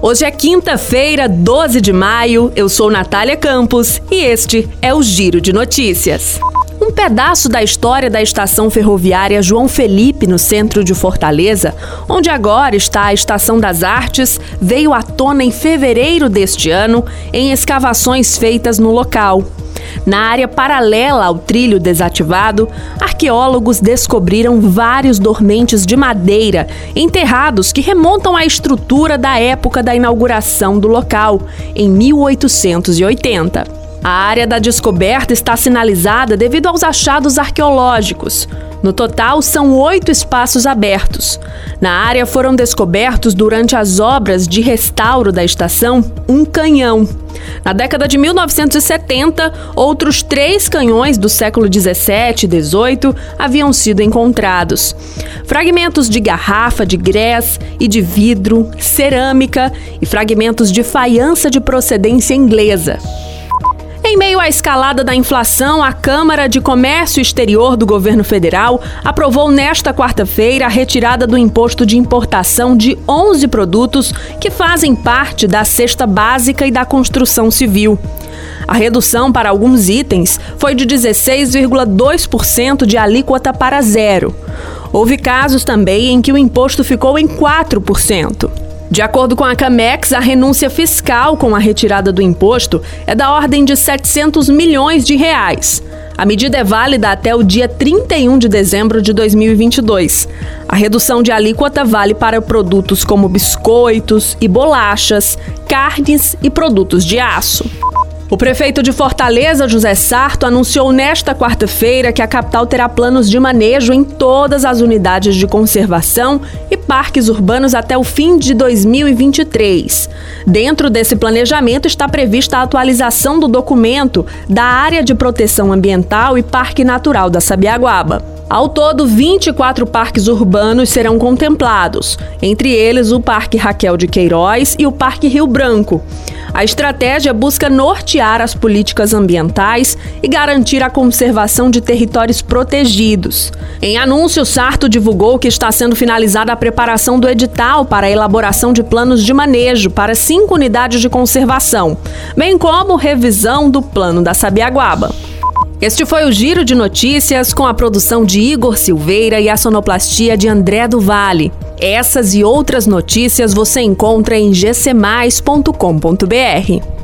Hoje é quinta-feira, 12 de maio. Eu sou Natália Campos e este é o Giro de Notícias. Um pedaço da história da estação ferroviária João Felipe, no centro de Fortaleza, onde agora está a Estação das Artes, veio à tona em fevereiro deste ano em escavações feitas no local. Na área paralela ao trilho desativado, arqueólogos descobriram vários dormentes de madeira enterrados que remontam à estrutura da época da inauguração do local, em 1880. A área da descoberta está sinalizada devido aos achados arqueológicos. No total, são oito espaços abertos. Na área foram descobertos, durante as obras de restauro da estação, um canhão. Na década de 1970, outros três canhões do século 17 e 18 haviam sido encontrados. Fragmentos de garrafa, de grés e de vidro, cerâmica e fragmentos de faiança de procedência inglesa. Em meio à escalada da inflação, a Câmara de Comércio Exterior do governo federal aprovou nesta quarta-feira a retirada do imposto de importação de 11 produtos que fazem parte da cesta básica e da construção civil. A redução para alguns itens foi de 16,2% de alíquota para zero. Houve casos também em que o imposto ficou em 4%. De acordo com a Camex, a renúncia fiscal com a retirada do imposto é da ordem de 700 milhões de reais. A medida é válida até o dia 31 de dezembro de 2022. A redução de alíquota vale para produtos como biscoitos e bolachas, carnes e produtos de aço. O prefeito de Fortaleza, José Sarto, anunciou nesta quarta-feira que a capital terá planos de manejo em todas as unidades de conservação e parques urbanos até o fim de 2023. Dentro desse planejamento está prevista a atualização do documento da Área de Proteção Ambiental e Parque Natural da Sabiaguaba. Ao todo, 24 parques urbanos serão contemplados, entre eles o Parque Raquel de Queiroz e o Parque Rio Branco. A estratégia busca nortear as políticas ambientais e garantir a conservação de territórios protegidos. Em anúncio, Sarto divulgou que está sendo finalizada a preparação do edital para a elaboração de planos de manejo para cinco unidades de conservação, bem como revisão do plano da Sabiaguaba. Este foi o Giro de Notícias com a produção de Igor Silveira e a sonoplastia de André do Vale. Essas e outras notícias você encontra em gcmais.com.br.